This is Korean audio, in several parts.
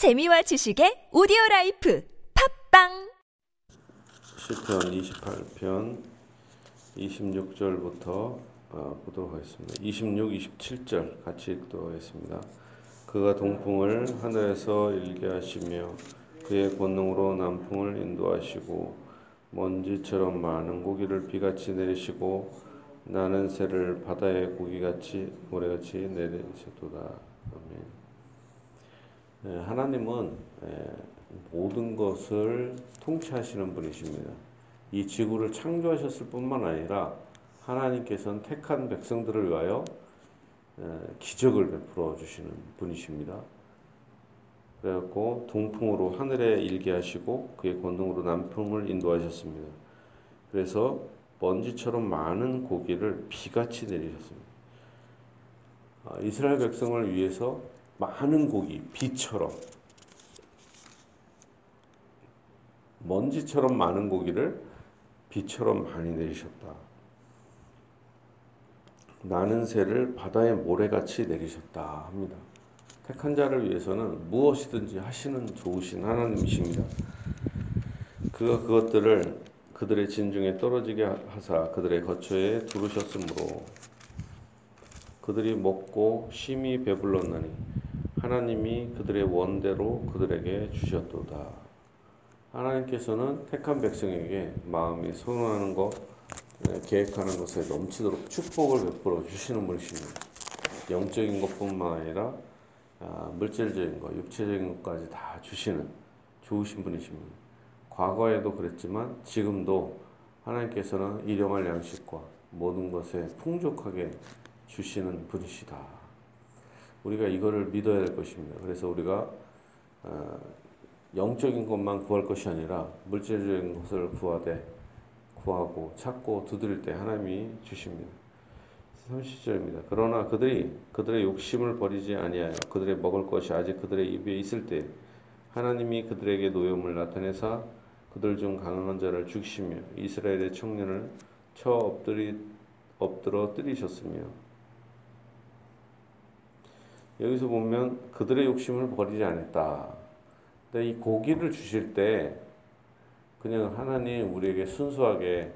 재미와 지식의 오디오 life 팟빵 시편 78편 26절부터 어, 보도록 하겠습니다. 26, 27절 같이 읽도록 하겠습니다. 그가 동풍을 하늘에서 일게 하시며 그의 권능으로 남풍을 인도하시고 먼지처럼 많은 고기를 비같이 내리시고 나는 새를 바다의 고기같이 모래같이 내리시도다. 아멘. 네, 하나님은 예, 모든 것을 통치하시는 분이십니다. 이 지구를 창조하셨을 뿐만 아니라 하나님께서는 택한 백성들을 위하여 예, 기적을 베풀어 주시는 분이십니다. 그래갖고 동풍으로 하늘에 일게 하시고 그의 권능으로 남풍을 인도하셨습니다. 그래서 먼지처럼 많은 고기를 비같이 내리셨습니다. 아, 이스라엘 백성을 위해서 많은 고기, 비처럼 먼지처럼 많은 고기를 비처럼 많이 내리셨다. 나는 새를 바다의 모래같이 내리셨다 합니다. 택한 자를 위해서는 무엇이든지 하시는 좋으신 하나님이십니다. 그가 그것들을 그들의 진중에 떨어지게 하사 그들의 거처에 두르셨으므로 그들이 먹고 심히 배불렀나니 하나님이 그들의 원대로 그들에게 주셨도다. 하나님께서는 택한 백성에게 마음이 선호하는 것, 네, 계획하는 것에 넘치도록 축복을 베풀어 주시는 분이십니다. 영적인 것뿐만 아니라 아, 물질적인 것, 육체적인 것까지 다 주시는 좋으신 분이십니다. 과거에도 그랬지만 지금도 하나님께서는 일용할 양식과 모든 것에 풍족하게 주시는 분이시다. 우리가 이거를 믿어야 될 것입니다. 그래서 우리가 어, 영적인 것만 구할 것이 아니라 물질적인 것을 구하되 구하고 찾고 두드릴 때 하나님이 주십니다. 30절입니다. 그러나 그들이 그들의 욕심을 버리지 아니하여 그들의 먹을 것이 아직 그들의 입에 있을 때 하나님이 그들에게 노염을 나타내사 그들 중 강한 자를 죽이시며 이스라엘의 청년을 쳐 엎드리, 엎드러 뜨리셨으며 여기서 보면 그들의 욕심을 버리지 않았다. 근데 이 고기를 주실 때 그냥 하나님 우리에게 순수하게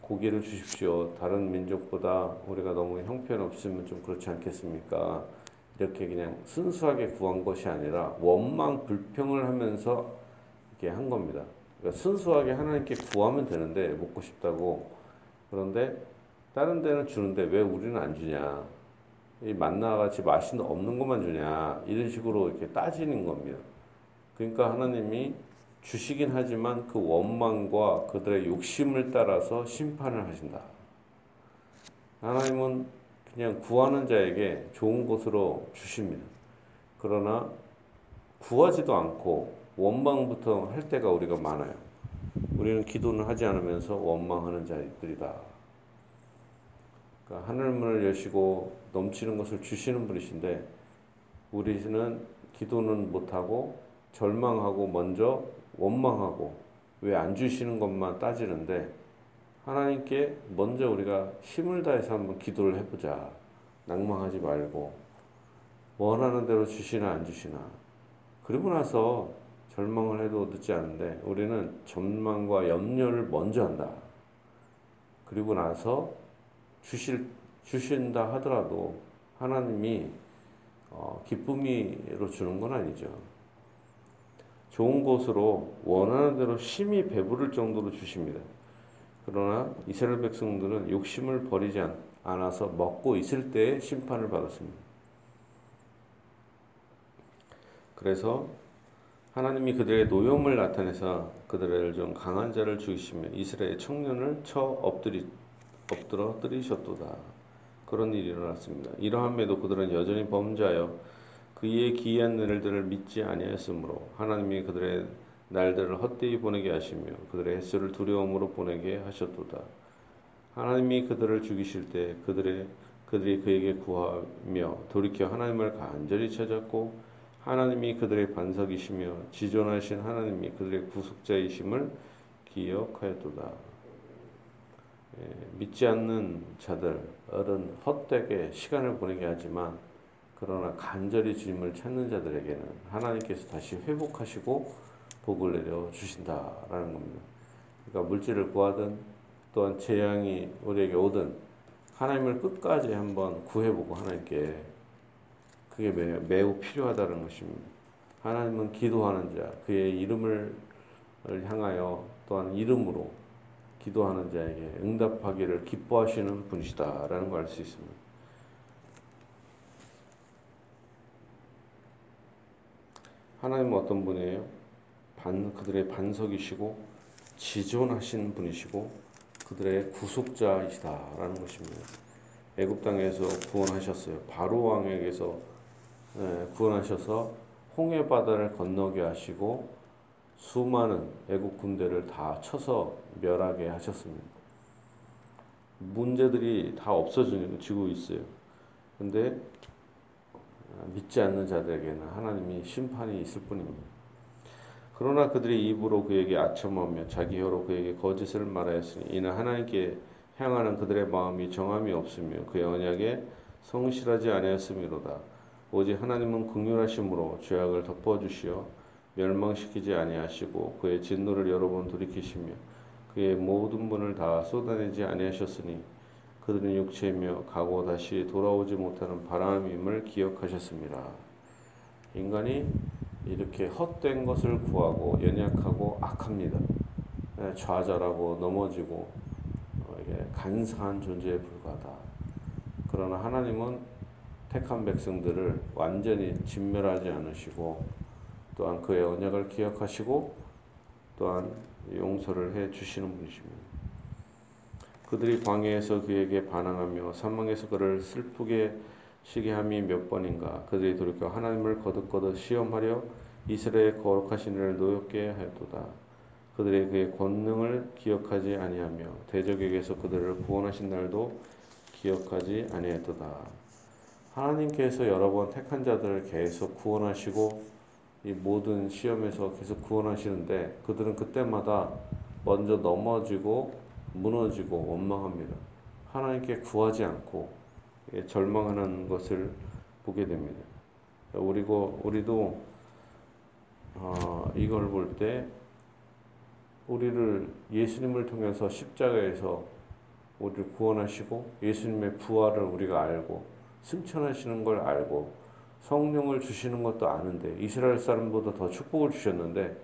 고기를 주십시오. 다른 민족보다 우리가 너무 형편없으면 좀 그렇지 않겠습니까? 이렇게 그냥 순수하게 구한 것이 아니라 원망 불평을 하면서 이렇게 한 겁니다. 그러니까 순수하게 하나님께 구하면 되는데 먹고 싶다고 그런데 다른 데는 주는데 왜 우리는 안 주냐? 이 만나 같이 맛이 없는 것만 주냐? 이런 식으로 이렇게 따지는 겁니다. 그러니까 하나님이 주시긴 하지만 그 원망과 그들의 욕심을 따라서 심판을 하신다. 하나님은 그냥 구하는 자에게 좋은 것으로 주십니다. 그러나 구하지도 않고 원망부터 할 때가 우리가 많아요. 우리는 기도는 하지 않으면서 원망하는 자들이다. 그러니까 하늘문을 여시고 넘치는 것을 주시는 분이신데 우리는 기도는 못하고 절망하고 먼저 원망하고 왜 안 주시는 것만 따지는데 하나님께 먼저 우리가 힘을 다해서 한번 기도를 해보자. 낭망하지 말고 원하는 대로 주시나 안 주시나. 그리고 나서 절망을 해도 늦지 않은데 우리는 전망과 염려를 먼저 한다. 그리고 나서 주실 주신다 하더라도 하나님이 어, 기쁨이로 주는 건 아니죠. 좋은 곳으로 원하는 대로 심히 배부를 정도로 주십니다. 그러나 이스라엘 백성들은 욕심을 버리지 않아서 먹고 있을 때 심판을 받았습니다. 그래서 하나님이 그들의 노염을 나타내서 그들을 좀 강한 자를 죽이시며 이스라엘 청년을 쳐 엎드리, 엎드러 뜨리셨도다. 그런 일이 일어났습니다. 이러함에도 그들은 여전히 범죄하여 그의 기이한 일들을 믿지 아니하였으므로 하나님이 그들의 날들을 헛되이 보내게 하시며 그들의 횟수를 두려움으로 보내게 하셨도다. 하나님이 그들을 죽이실 때 그들의 그들이 그에게 구하며 돌이켜 하나님을 간절히 찾았고 하나님이 그들의 반석이시며 지존하신 하나님이 그들의 구속자이심을 기억하였도다. 예, 믿지 않는 자들은 헛되게 시간을 보내게 하지만 그러나 간절히 주님을 찾는 자들에게는 하나님께서 다시 회복하시고 복을 내려 주신다라는 겁니다. 그러니까 물질을 구하든 또한 재앙이 우리에게 오든 하나님을 끝까지 한번 구해보고 하나님께 그게 매우 필요하다는 것입니다. 하나님은 기도하는 자, 그의 이름을 향하여 또한 이름으로 기도하는 자에게 응답하기를 기뻐하시는 분이시다라는 걸 알 수 있습니다. 하나님은 어떤 분이에요? 반, 그들의 반석이시고 지존하신 분이시고 그들의 구속자이시다라는 것입니다. 애굽 땅에서 구원하셨어요. 바로 왕에게서 예, 구원하셔서 홍해 바다를 건너게 하시고 수많은 애국 군대를 다 쳐서 멸하게 하셨습니다. 문제들이 다 없어지고 있어요. 근데 믿지 않는 자들에게는 하나님이 심판이 있을 뿐입니다. 그러나 그들이 입으로 그에게 아첨하며 자기 혀로 그에게 거짓을 말하였으니 이는 하나님께 향하는 그들의 마음이 정함이 없으며 그의 언약에 성실하지 아니하였음이로다. 오직 하나님은 긍휼하심으로 죄악을 덮어주시어 멸망시키지 아니하시고 그의 진노를 여러 번 돌이키시며 그의 모든 분을 다 쏟아내지 아니하셨으니 그들은 육체이며 가고 다시 돌아오지 못하는 바람임을 기억하셨습니다. 인간이 이렇게 헛된 것을 구하고 연약하고 악합니다. 예, 좌절하고 넘어지고 어, 간사한 존재에 불과하다. 그러나 하나님은 택한 백성들을 완전히 진멸하지 않으시고 또한 그의 언약을 기억하시고 또한 용서를 해 주시는 분이십니다. 그들이 광야에서 그에게 반항하며 사망에서 그를 슬프게 시게 함이 몇 번인가 그들이 돌이켜 하나님을 거듭거듭 시험하려 이스라엘 거룩하신 이를 노엽게 하였도다. 그들의 그의 권능을 기억하지 아니하며 대적에게서 그들을 구원하신 날도 기억하지 아니했도다. 하나님께서 여러 번 택한 자들을 계속 구원하시고 이 모든 시험에서 계속 구원하시는데 그들은 그때마다 먼저 넘어지고 무너지고 원망합니다. 하나님께 구하지 않고 절망하는 것을 보게 됩니다. 우리고 우리도 어, 이걸 볼 때 우리를 예수님을 통해서 십자가에서 우리를 구원하시고 예수님의 부활을 우리가 알고 승천하시는 걸 알고 성령을 주시는 것도 아는데 이스라엘 사람보다 더 축복을 주셨는데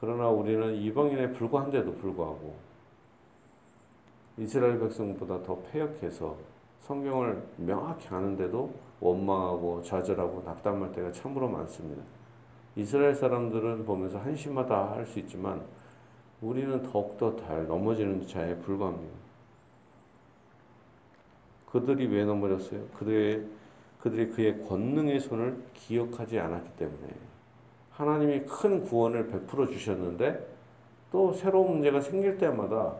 그러나 우리는 이방인에 불과한데도 불구하고 이스라엘 백성보다 더 패역해서 성경을 명확히 아는데도 원망하고 좌절하고 낙담할 때가 참으로 많습니다. 이스라엘 사람들은 보면서 한심하다 할 수 있지만 우리는 더욱더 잘 넘어지는 자에 불과합니다. 그들이 왜 넘어졌어요? 그들의 그들이 그의 권능의 손을 기억하지 않았기 때문에 하나님이 큰 구원을 베풀어 주셨는데 또 새로운 문제가 생길 때마다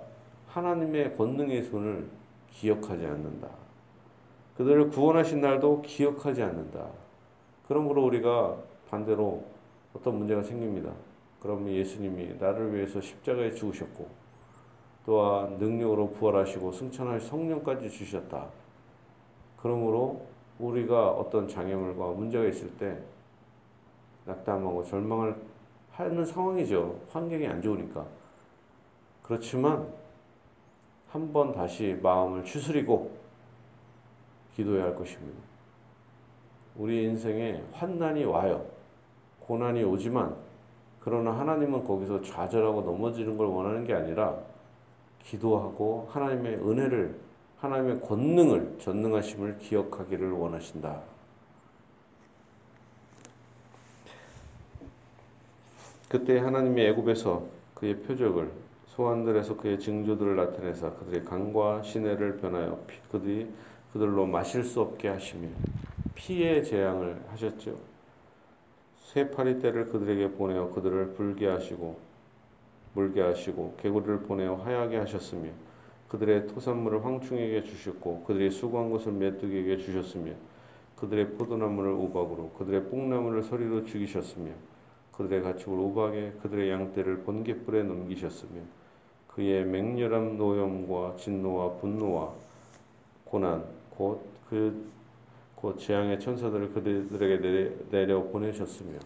하나님의 권능의 손을 기억하지 않는다. 그들을 구원하신 날도 기억하지 않는다. 그러므로 우리가 반대로 어떤 문제가 생깁니다. 그러면 예수님이 나를 위해서 십자가에 죽으셨고 또한 능력으로 부활하시고 승천할 성령까지 주셨다. 그러므로 우리가 어떤 장애물과 문제가 있을 때 낙담하고 절망을 하는 상황이죠. 환경이 안 좋으니까. 그렇지만 한 번 다시 마음을 추스리고 기도해야 할 것입니다. 우리 인생에 환난이 와요. 고난이 오지만 그러나 하나님은 거기서 좌절하고 넘어지는 걸 원하는 게 아니라 기도하고 하나님의 은혜를 하나님의 권능을 전능하심을 기억하기를 원하신다. 그때 하나님이 애굽에서 그의 표적을 소환들에서 그의 징조들을 나타내사 그들의 강과 시내를 변하여 그들이 그들로 마실 수 없게 하시며 피의 재앙을 하셨죠. 쇠파리 떼를 그들에게 보내어 그들을 불게 하시고 물게 하시고 개구리를 보내어 하얗게 하셨으며 그들의 토산물을 황충에게 주셨고 그들의 수고한 것을 메뚜기에게 주셨으며 그들의 포도나무를 우박으로 그들의 뽕나무를 서리로 죽이셨으며 그들의 가축을 우박에 그들의 양떼를 번개불에 넘기셨으며 그의 맹렬한 노염과 진노와 분노와 고난 곧그 곧 재앙의 천사들을 그들에게 내려 보내셨으며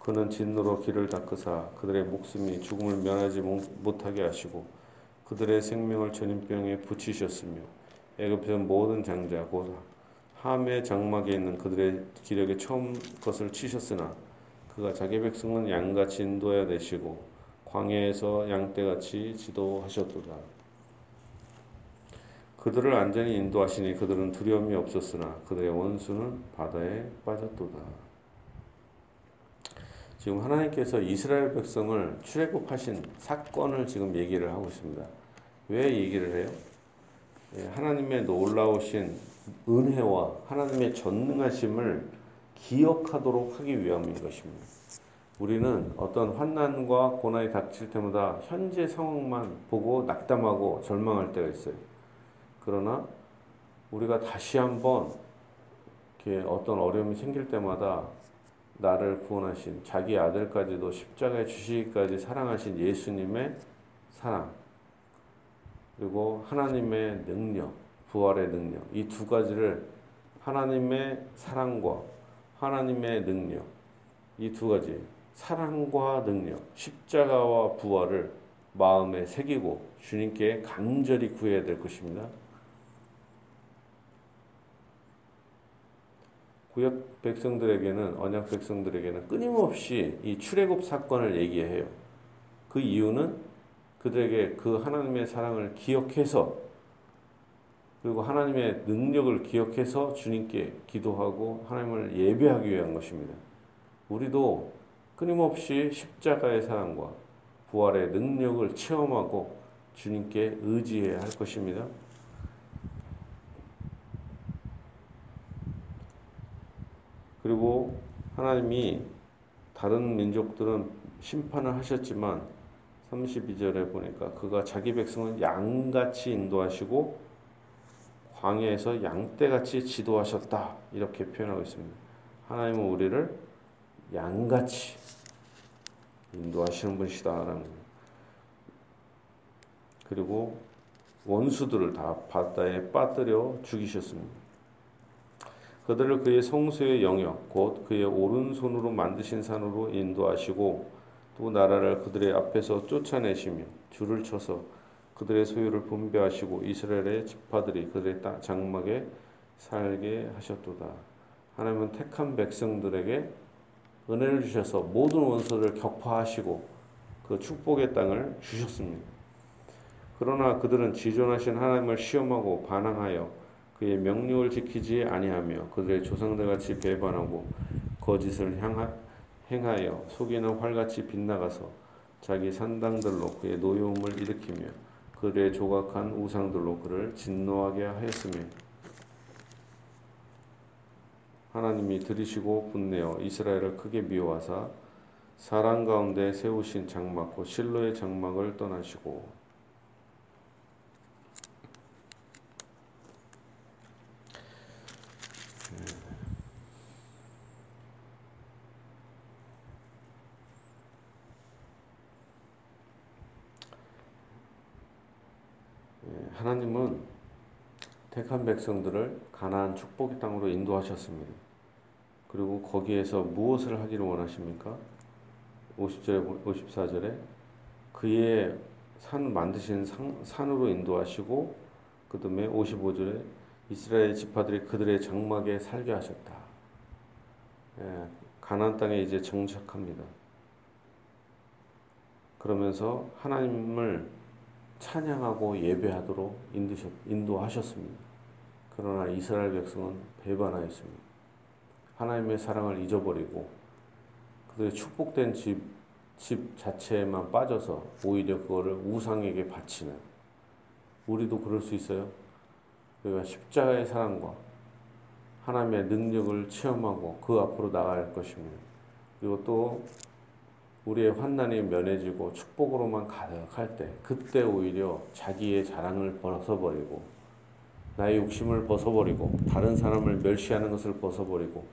그는 진노로 길을 닦으사 그들의 목숨이 죽음을 면하지 못하게 하시고 그들의 생명을 전염병에 붙이셨으며 애굽의 모든 장자 곧 함의 장막에 있는 그들의 기력에 처음 것을 치셨으나 그가 자기 백성은 양같이 인도해야 되시고 광야에서 양떼같이 지도하셨도다. 그들을 안전히 인도하시니 그들은 두려움이 없었으나 그들의 원수는 바다에 빠졌도다. 지금 하나님께서 이스라엘 백성을 출애굽하신 사건을 지금 얘기를 하고 있습니다. 왜 얘기를 해요? 예, 하나님의 놀라우신 은혜와 하나님의 전능하심을 기억하도록 하기 위함인 것입니다. 우리는 어떤 환난과 고난이 닥칠 때마다 현재 상황만 보고 낙담하고 절망할 때가 있어요. 그러나 우리가 다시 한번 어떤 어려움이 생길 때마다 나를 구원하신 자기 아들까지도 십자가에 주시기까지 사랑하신 예수님의 사랑 그리고 하나님의 능력, 부활의 능력 이 두 가지를 하나님의 사랑과 하나님의 능력 이 두 가지 사랑과 능력 십자가와 부활을 마음에 새기고 주님께 간절히 구해야 될 것입니다. 구약 백성들에게는 언약 백성들에게는 끊임없이 이 출애굽 사건을 얘기해요. 그 이유는 그들에게 그 하나님의 사랑을 기억해서 그리고 하나님의 능력을 기억해서 주님께 기도하고 하나님을 예배하기 위한 것입니다. 우리도 끊임없이 십자가의 사랑과 부활의 능력을 체험하고 주님께 의지해야 할 것입니다. 그리고 하나님이 다른 민족들은 심판을 하셨지만 32절에 보니까 그가 자기 백성은 양같이 인도하시고 광야에서 양떼같이 지도하셨다 이렇게 표현하고 있습니다. 하나님은 우리를 양같이 인도하시는 분이시다라는 그리고 원수들을 다 바다에 빠뜨려 죽이셨습니다. 그들을 그의 성소의 영역 곧 그의 오른손으로 만드신 산으로 인도하시고 또 나라를 그들의 앞에서 쫓아내시며 줄을 쳐서 그들의 소유를 분배하시고 이스라엘의 지파들이 그들의 장막에 살게 하셨도다. 하나님은 택한 백성들에게 은혜를 주셔서 모든 원수를 격파하시고 그 축복의 땅을 주셨습니다. 그러나 그들은 지존하신 하나님을 시험하고 반항하여 그의 명령을 지키지 아니하며 그들의 조상들 같이 배반하고 거짓을 향하, 행하여 속이는 활같이 빗나가서 자기 산당들로 그의 노여움을 일으키며 그들의 조각한 우상들로 그를 진노하게 하였으며 하나님이 들이시고 분내어 이스라엘을 크게 미워하사 사람 가운데 세우신 장막 곧 실로의 장막을 떠나시고 하나님은 택한 백성들을 가나안 축복의 땅으로 인도하셨습니다. 그리고 거기에서 무엇을 하기를 원하십니까? 50절에 54절에 그의 산 만드신 상, 산으로 인도하시고 그다음에 55절에 이스라엘 지파들이 그들의 장막에 살게 하셨다. 예, 가나안 땅에 이제 정착합니다. 그러면서 하나님을 찬양하고 예배하도록 인도하셨습니다. 그러나 이스라엘 백성은 배반하였습니다. 하나님의 사랑을 잊어버리고 그들의 축복된 집, 집 자체에만 빠져서 오히려 그거를 우상에게 바치는 우리도 그럴 수 있어요. 우리가 십자가의 사랑과 하나님의 능력을 체험하고 그 앞으로 나갈 것입니다. 그리고 또 우리의 환난이 면해지고 축복으로만 가득할 때 그때 오히려 자기의 자랑을 벗어버리고 나의 욕심을 벗어버리고 다른 사람을 멸시하는 것을 벗어버리고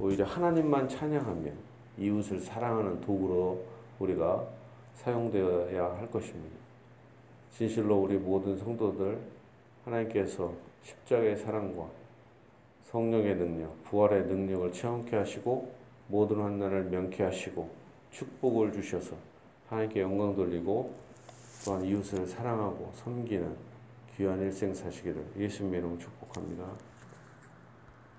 오히려 하나님만 찬양하며 이웃을 사랑하는 도구로 우리가 사용되어야 할 것입니다. 진실로 우리 모든 성도들 하나님께서 십자가의 사랑과 성령의 능력, 부활의 능력을 체험케 하시고 모든 환난을 면케 하시고 축복을 주셔서 하나님께 영광 돌리고 또한 이웃을 사랑하고 섬기는 귀한 일생 사시기를 예수님의 이름으로 축복합니다.